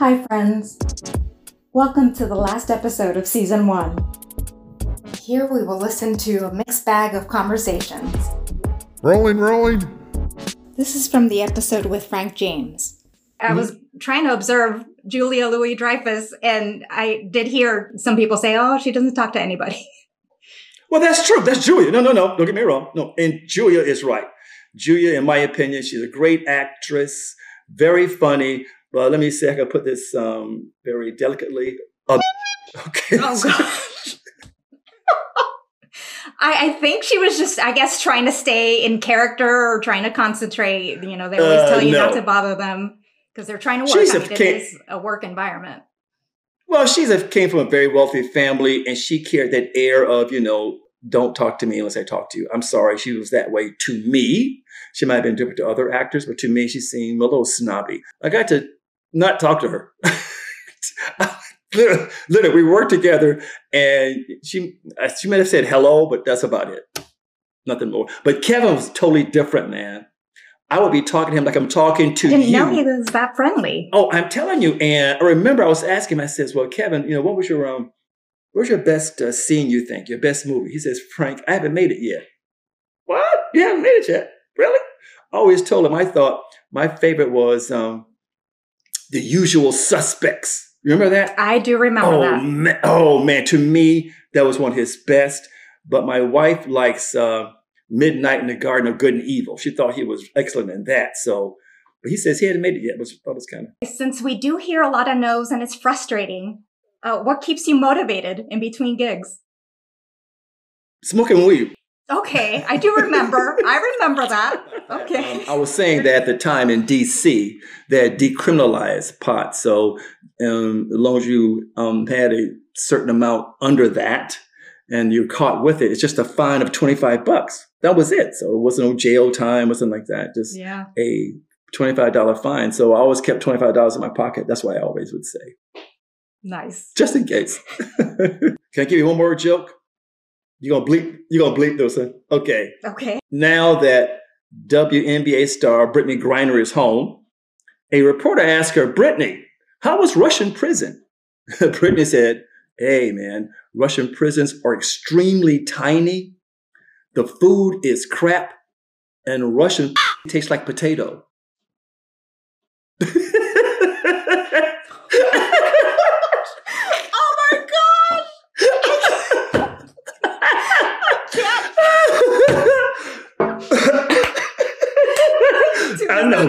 Hi, friends. Welcome to the last episode of season one. Here we will listen to a mixed bag of conversations. Rolling, rolling. This is from the episode with Frank James. I was hmm? trying to observe Julia Louis Dreyfus, and I did hear some people say, "Oh, she doesn't talk to anybody." Well, that's true. That's Julia. No, no, no. Don't get me wrong. No, and Julia is right. Julia, in my opinion, she's a great actress, very funny. But let me say, I can put this um, very delicately. Okay. Oh gosh. I, I think she was just, I guess, trying to stay in character or trying to concentrate. You know, they always Uh, tell you no. not to bother them because they're trying to work. She's I a mean, it kid- is a work environment. Well, she's a, came from a very wealthy family, and she carried that air of, you know, don't talk to me unless I talk to you. I'm sorry, she was that way to me. She might have been different to other actors, but to me, she seemed a little snobby. I got to not talk to her. literally, literally, we worked together, and she uh, she might have said hello, but that's about it. Nothing more. But Kevin was totally different, man. I would be talking to him like I'm talking to I didn't you. know he was that friendly. Oh, I'm telling you. And I remember I was asking him, I says, Well, Kevin, you know, what was your um where's your best uh, scene you think, your best movie? He says, Frank, I haven't made it yet. What? You haven't made it yet? Really? I always told him I thought my favorite was um The Usual Suspects. Remember that? I do remember oh, that. Man, oh man, to me, that was one of his best. But my wife likes uh, Midnight in the Garden of Good and Evil. She thought he was excellent in that. So, but he says he hadn't made it yet, which I thought was kind of Since we do hear a lot of no's and it's frustrating, uh, what keeps you motivated in between gigs? smoking weed. Okay, I do remember. I remember that. Okay. Um, I was saying that at the time in D.C. they had decriminalized pot. So um, as long as you um, had a certain amount under that and you're caught with it, it's just a fine of 25 bucks. That was it. So it wasn't no jail time, wasn't like that. Just Yeah. a $25 fine. So I always kept $25 in my pocket. That's why I always would say, Nice. just in case. Can I give you one more joke? You gonna bleep? You gonna bleep those? Huh? Okay. Okay. Now that WNBA star Brittney Griner is home, a reporter asked her, Brittney, how was Russian prison? Brittney said, Hey, man, Russian prisons are extremely tiny. The food is crap, and Russian tastes like potato. Oh my gosh! I know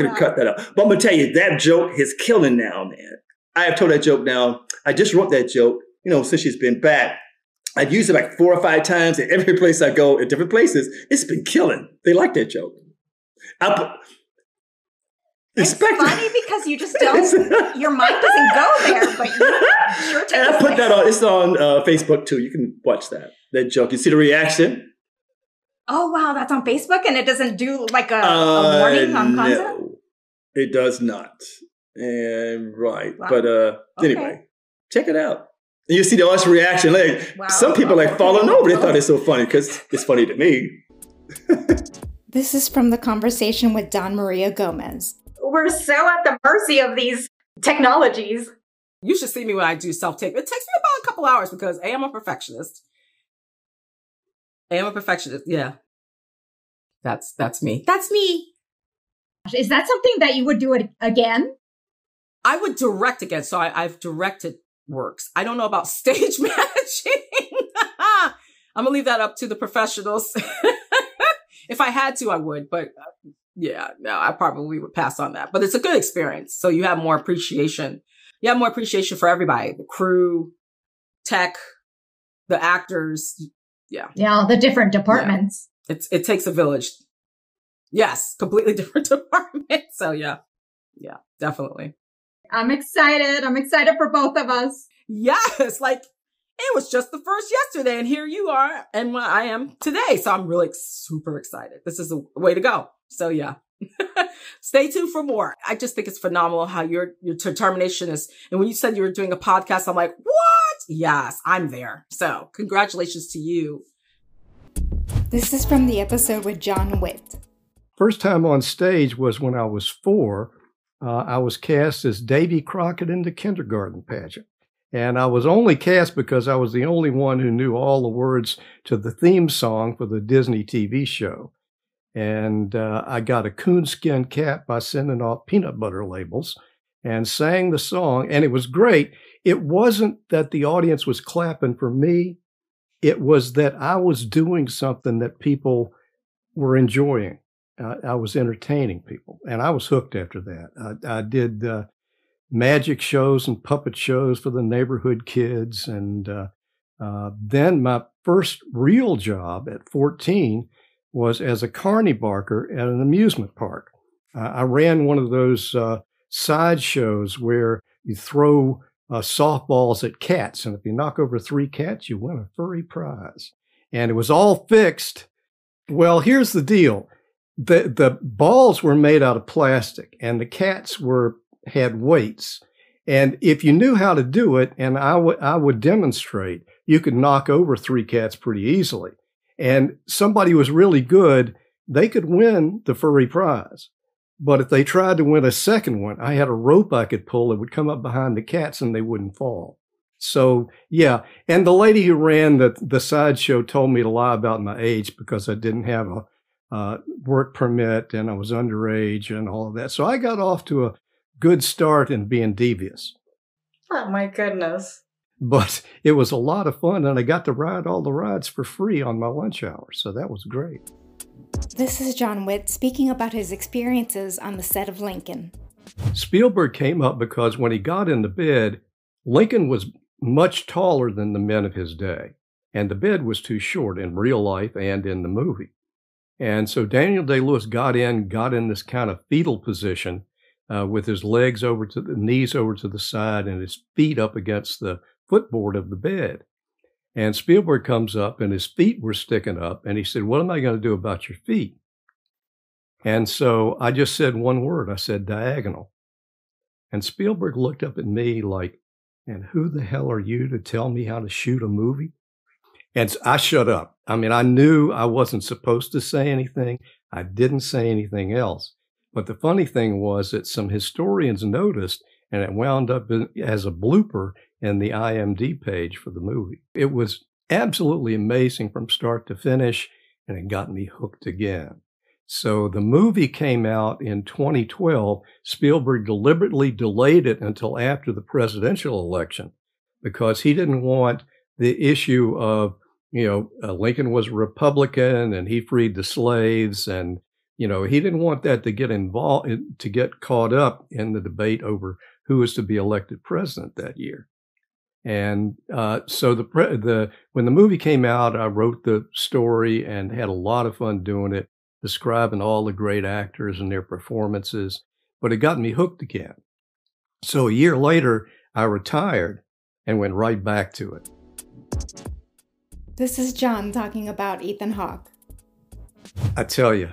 you can, allow you can that. cut that out, but I'm gonna tell you that joke is killing now, man. I have told that joke now. I just wrote that joke, you know, since she's been back. I've used it like four or five times at every place I go, at different places. It's been killing. They like that joke. I put, It's Expect- funny because you just don't. Your mind doesn't go there, but you sure and I put that on. It's on uh, Facebook too. You can watch that that joke. You see the reaction. Oh wow, that's on Facebook, and it doesn't do like a, a Uh, warning on content. no, it does not. And right, Wow. but uh, Okay. anyway, check it out. And you see the us reaction. Like Wow. some people like falling over. They thought it's so funny because it's funny to me. This is from the conversation with Dahn Maria Gomez. We're so at the mercy of these technologies. You should see me when I do self tape. It takes me about a couple hours because A, I'm a perfectionist. A, I'm a perfectionist. Yeah. That's that's me. That's me. Is that something that you would do it again? I would direct again. So I, I've directed works. I don't know about stage managing. I'm gonna leave that up to the professionals. if I had to, I would, but uh, yeah, no, I probably would pass on that. But it's a good experience. So you have more appreciation. You have more appreciation for everybody, the crew, tech, the actors. Yeah, Yeah, the different departments. it's it takes a village. Yes, completely different department. So yeah, yeah, definitely. I'm excited. I'm excited for both of us. Yes, like it was just the first yesterday, and here you are, and what I am today. So I'm really super excited. This is the way to go. So yeah, stay tuned for more. I just think it's phenomenal how your your determination is. And when you said you were doing a podcast, I'm like, what? Yes, I'm there. So congratulations to you. This is from the episode with John Witt. First time on stage was when I was four, uh, I was cast as Davy Crockett in the kindergarten pageant. And I was only cast because I was the only one who knew all the words to the theme song for the Disney TV show. And uh, I got a coonskin cap by sending off peanut butter labels and sang the song. And it was great. It wasn't that the audience was clapping for me, it was that I was doing something that people were enjoying. Uh, I was entertaining people, and I was hooked after that. I, I did uh, magic shows and puppet shows for the neighborhood kids, and uh, uh then my first real job at 14 was as a carny barker at an amusement park. I ran one of those uh, side shows where you throw uh, softballs at cats, and if you knock over three cats, you win a furry prize. And it was all fixed. Well, here's the deal: the the balls were made out of plastic, and the cats were had weights. And if you knew how to do it, and I I would demonstrate, you could knock over three cats pretty easily. And somebody was really good, they could win the furry prize. But if they tried to win a second one, I had a rope I could pull that would come up behind the cats and they wouldn't fall. So yeah, and the lady who ran the the sideshow told me to lie about my age because I didn't have a uh, work permit and I was underage and all of that. So I got off to a good start in being devious. Oh my goodness! But it was a lot of fun, and I got to ride all the rides for free on my lunch hour, so that was great. This is John Witt speaking about his experiences on the set of Lincoln. Spielberg came up because when he got into bed, Lincoln was much taller than the men of his day, and the bed was too short in real life and in the movie. And so Daniel Day Lewis got in, got in this kind of fetal position uh, with his legs over to the knees over to the side and his feet up against the footboard of the bed. And Spielberg comes up and his feet were sticking up. And he said, What am I going to do about your feet? And so I just said one word I said, diagonal. And Spielberg looked up at me like, And who the hell are you to tell me how to shoot a movie? And I shut up. I mean, I knew I wasn't supposed to say anything. I didn't say anything else. But the funny thing was that some historians noticed, and it wound up as a blooper in the IMD page for the movie. It was absolutely amazing from start to finish, and it got me hooked again. So the movie came out in 2012. Spielberg deliberately delayed it until after the presidential election because he didn't want the issue of, you know, uh, Lincoln was a Republican and he freed the slaves and you know he didn't want that to get involved to get caught up in the debate over who was to be elected president that year and uh, so the the when the movie came out, I wrote the story and had a lot of fun doing it, describing all the great actors and their performances. But it got me hooked again. So a year later, I retired and went right back to it. This is John talking about Ethan Hawke. I tell you,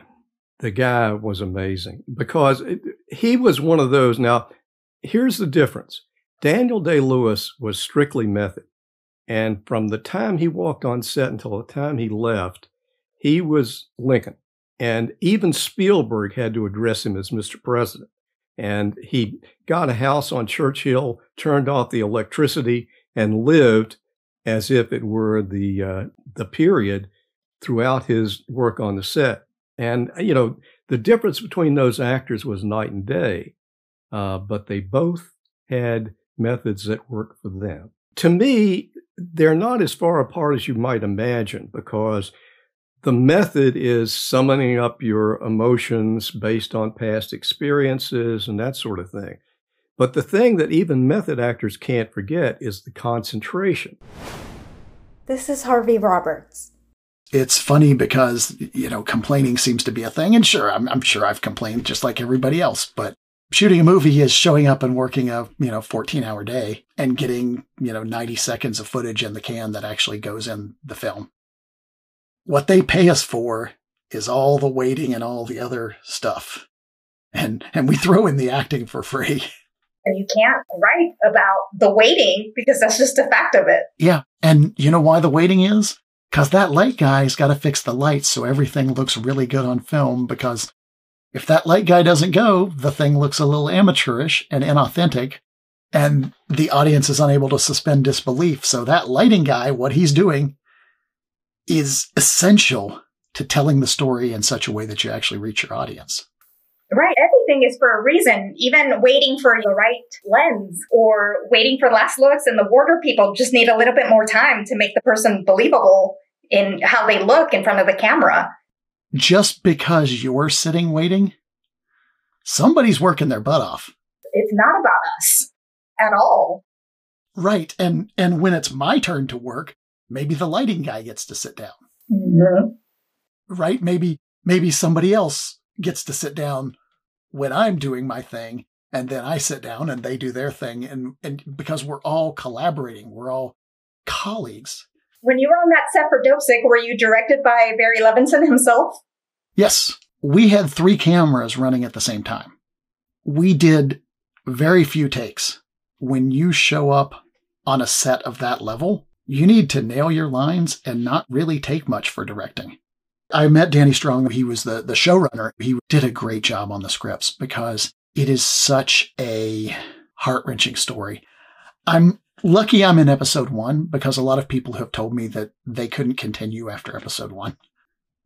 the guy was amazing because it, he was one of those. Now, here's the difference Daniel Day Lewis was strictly method. And from the time he walked on set until the time he left, he was Lincoln. And even Spielberg had to address him as Mr. President. And he got a house on Church Hill, turned off the electricity, and lived as if it were the uh, the period throughout his work on the set. And you know, the difference between those actors was night and day, uh, but they both had methods that worked for them. To me, they're not as far apart as you might imagine because the method is summoning up your emotions based on past experiences and that sort of thing. But the thing that even method actors can't forget is the concentration. This is Harvey Roberts. It's funny because, you know, complaining seems to be a thing. And sure, I'm, I'm sure I've complained just like everybody else, but shooting a movie is showing up and working a you know 14 hour day and getting you know 90 seconds of footage in the can that actually goes in the film. What they pay us for is all the waiting and all the other stuff. And and we throw in the acting for free. And you can't write about the waiting because that's just a fact of it. Yeah. And you know why the waiting is? Because that light guy's got to fix the lights so everything looks really good on film because If that light guy doesn't go, the thing looks a little amateurish and inauthentic, and the audience is unable to suspend disbelief. So that lighting guy, what he's doing is essential to telling the story in such a way that you actually reach your audience. Right. Everything is for a reason. Even waiting for the right lens or waiting for last looks and the wardrobe people just need a little bit more time to make the person believable in how they look in front of the camera. Just because you're sitting waiting, somebody's working their butt off. It's not about us at all. Right. And and when it's my turn to work, maybe the lighting guy gets to sit down. Mm-hmm. Right? Maybe maybe somebody else gets to sit down when I'm doing my thing and then I sit down and they do their thing and and because we're all collaborating, we're all colleagues. When you were on that set for Dopesick, were you directed by Barry Levinson himself? Yes. We had three cameras running at the same time. We did very few takes. When you show up on a set of that level, you need to nail your lines and not really take much for directing. I met Danny Strong. He was the, the showrunner. He did a great job on the scripts because it is such a heart wrenching story. I'm lucky I'm in episode one because a lot of people have told me that they couldn't continue after episode one.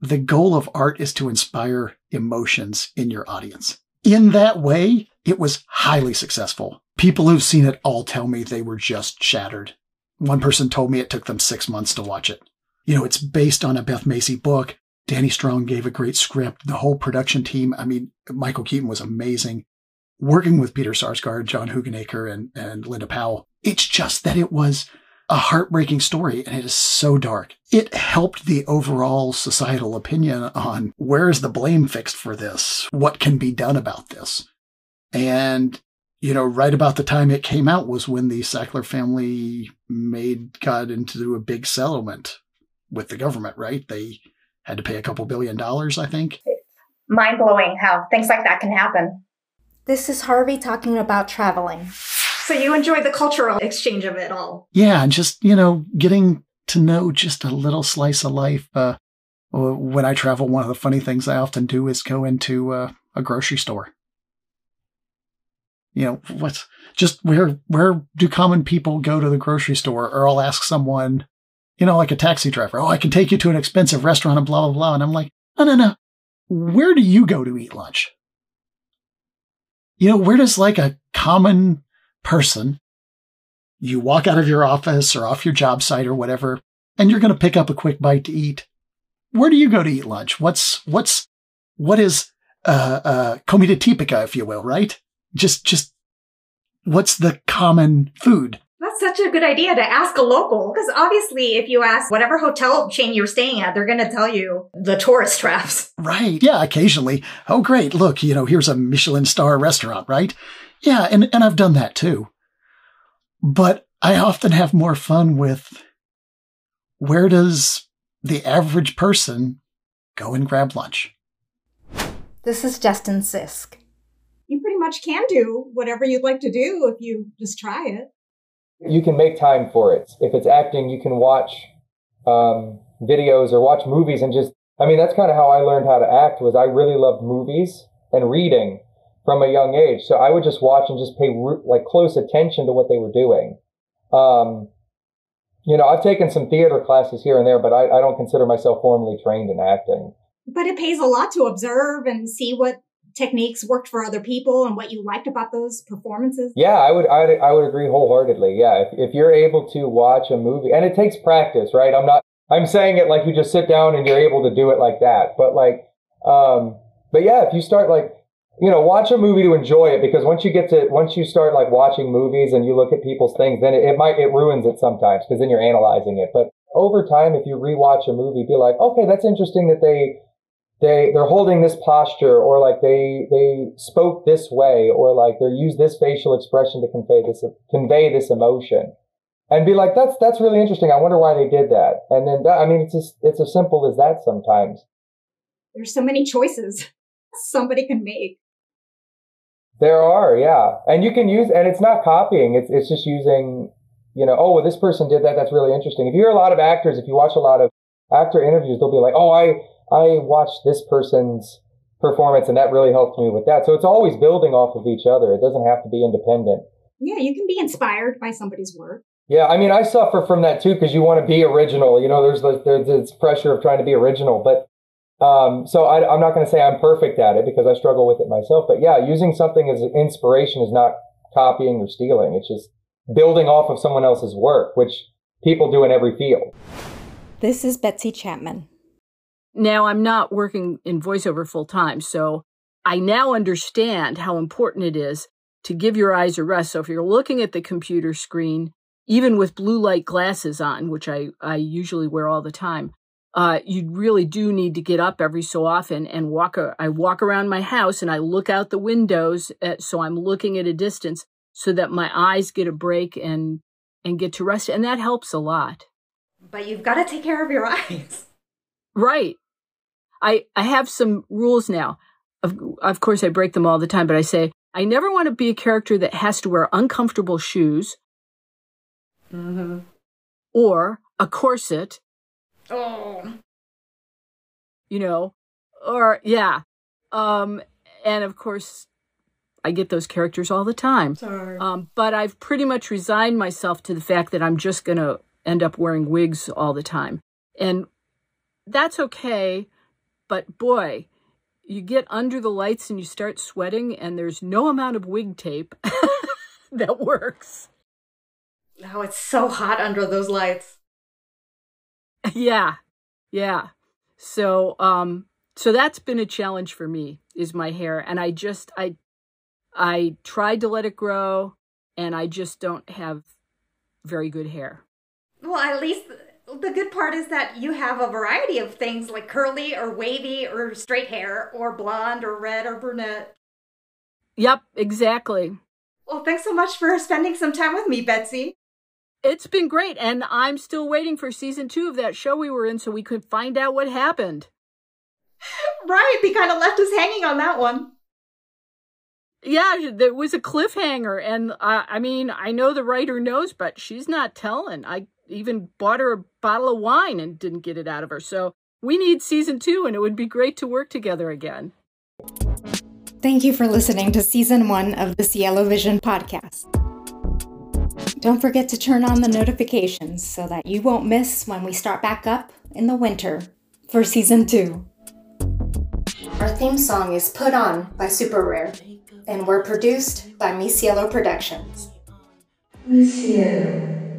The goal of art is to inspire emotions in your audience. In that way, it was highly successful. People who've seen it all tell me they were just shattered. One person told me it took them six months to watch it. You know, it's based on a Beth Macy book. Danny Strong gave a great script. The whole production team, I mean, Michael Keaton was amazing. Working with Peter Sarsgaard, John Hoogenakker, and, and Linda Powell, it's just that it was a heartbreaking story and it is so dark. It helped the overall societal opinion on where is the blame fixed for this? What can be done about this? And, you know, right about the time it came out was when the Sackler family made, got into a big settlement with the government, right? They had to pay a couple billion dollars, I think. Mind blowing how things like that can happen. This is Harvey talking about traveling. So you enjoy the cultural exchange of it all. Yeah, and just, you know, getting to know just a little slice of life. Uh, when I travel, one of the funny things I often do is go into uh, a grocery store. You know, what's just where where do common people go to the grocery store? Or I'll ask someone, you know, like a taxi driver, oh, I can take you to an expensive restaurant and blah blah blah. And I'm like, no, no, no. Where do you go to eat lunch? You know, where does like a common person, you walk out of your office or off your job site or whatever, and you're going to pick up a quick bite to eat. Where do you go to eat lunch? What's, what's, what is, uh, uh, comida típica, if you will, right? Just, just, what's the common food? That's such a good idea to ask a local because obviously, if you ask whatever hotel chain you're staying at, they're going to tell you the tourist traps. Right. Yeah. Occasionally. Oh, great. Look, you know, here's a Michelin star restaurant, right? Yeah, and, and I've done that too. But I often have more fun with where does the average person go and grab lunch? This is Justin Sisk. You pretty much can do whatever you'd like to do if you just try it. You can make time for it. If it's acting, you can watch um, videos or watch movies and just, I mean, that's kind of how I learned how to act was I really loved movies and reading from a young age. So I would just watch and just pay like close attention to what they were doing. Um, you know, I've taken some theater classes here and there, but I, I don't consider myself formally trained in acting. But it pays a lot to observe and see what techniques worked for other people and what you liked about those performances. Yeah, I would, I would, I would agree wholeheartedly. Yeah, if, if you're able to watch a movie, and it takes practice, right? I'm not, I'm saying it like you just sit down and you're able to do it like that, but like, um, but yeah, if you start like you know, watch a movie to enjoy it because once you get to once you start like watching movies and you look at people's things, then it, it might it ruins it sometimes because then you're analyzing it. But over time, if you rewatch a movie, be like, okay, that's interesting that they they they're holding this posture or like they they spoke this way or like they use this facial expression to convey this convey this emotion. And be like that's that's really interesting. I wonder why they did that. And then that, i mean it's just it's as simple as that sometimes. There's so many choices somebody can make there are, yeah. And you can use, and it's not copying. It's, it's just using, you know, oh, well, this person did that. That's really interesting. If you hear a lot of actors, if you watch a lot of actor interviews, they'll be like, oh, I, I watched this person's performance, and that really helped me with that. So it's always building off of each other. It doesn't have to be independent. Yeah, you can be inspired by somebody's work. Yeah, I mean, I suffer from that too because you want to be original. You know, there's this there's this pressure of trying to be original, but um, so I, I'm not going to say I'm perfect at it because I struggle with it myself. But yeah, using something as inspiration is not copying or stealing. It's just building off of someone else's work, which people do in every field. This is Betsy Chapman. Now, I'm not working in voiceover full time, so I now understand how important it is to give your eyes a rest. So if you're looking at the computer screen, even with blue light glasses on, which I, I usually wear all the time, uh, you really do need to get up every so often and walk. A, I walk around my house and I look out the windows, at, so I'm looking at a distance so that my eyes get a break and and get to rest, and that helps a lot. But you've got to take care of your eyes. Right. I I have some rules now. Of of course I break them all the time, but I say I never want to be a character that has to wear uncomfortable shoes. Mm-hmm. Or a corset. Oh. You know, or yeah. Um and of course I get those characters all the time. Sorry. Um, but I've pretty much resigned myself to the fact that I'm just going to end up wearing wigs all the time. And that's okay. But boy, you get under the lights and you start sweating, and there's no amount of wig tape that works. Oh, it's so hot under those lights. Yeah. Yeah. So, um, so that's been a challenge for me is my hair. And I just, I, I tried to let it grow and I just don't have very good hair. Well, at least the good part is that you have a variety of things like curly or wavy or straight hair or blonde or red or brunette. Yep, exactly. Well, thanks so much for spending some time with me, Betsy. It's been great, and I'm still waiting for season two of that show we were in so we could find out what happened. Right, they kind of left us hanging on that one. Yeah, there was a cliffhanger, and uh, I mean, I know the writer knows, but she's not telling. I even bought her a bottle of wine and didn't get it out of her. So we need season two, and it would be great to work together again. Thank you for listening to season one of the Cielo Vision podcast. Don't forget to turn on the notifications so that you won't miss when we start back up in the winter for season two. Our theme song is Put On by Super Rare, and we're produced by Mi Cielo Productions. Mi Cielo.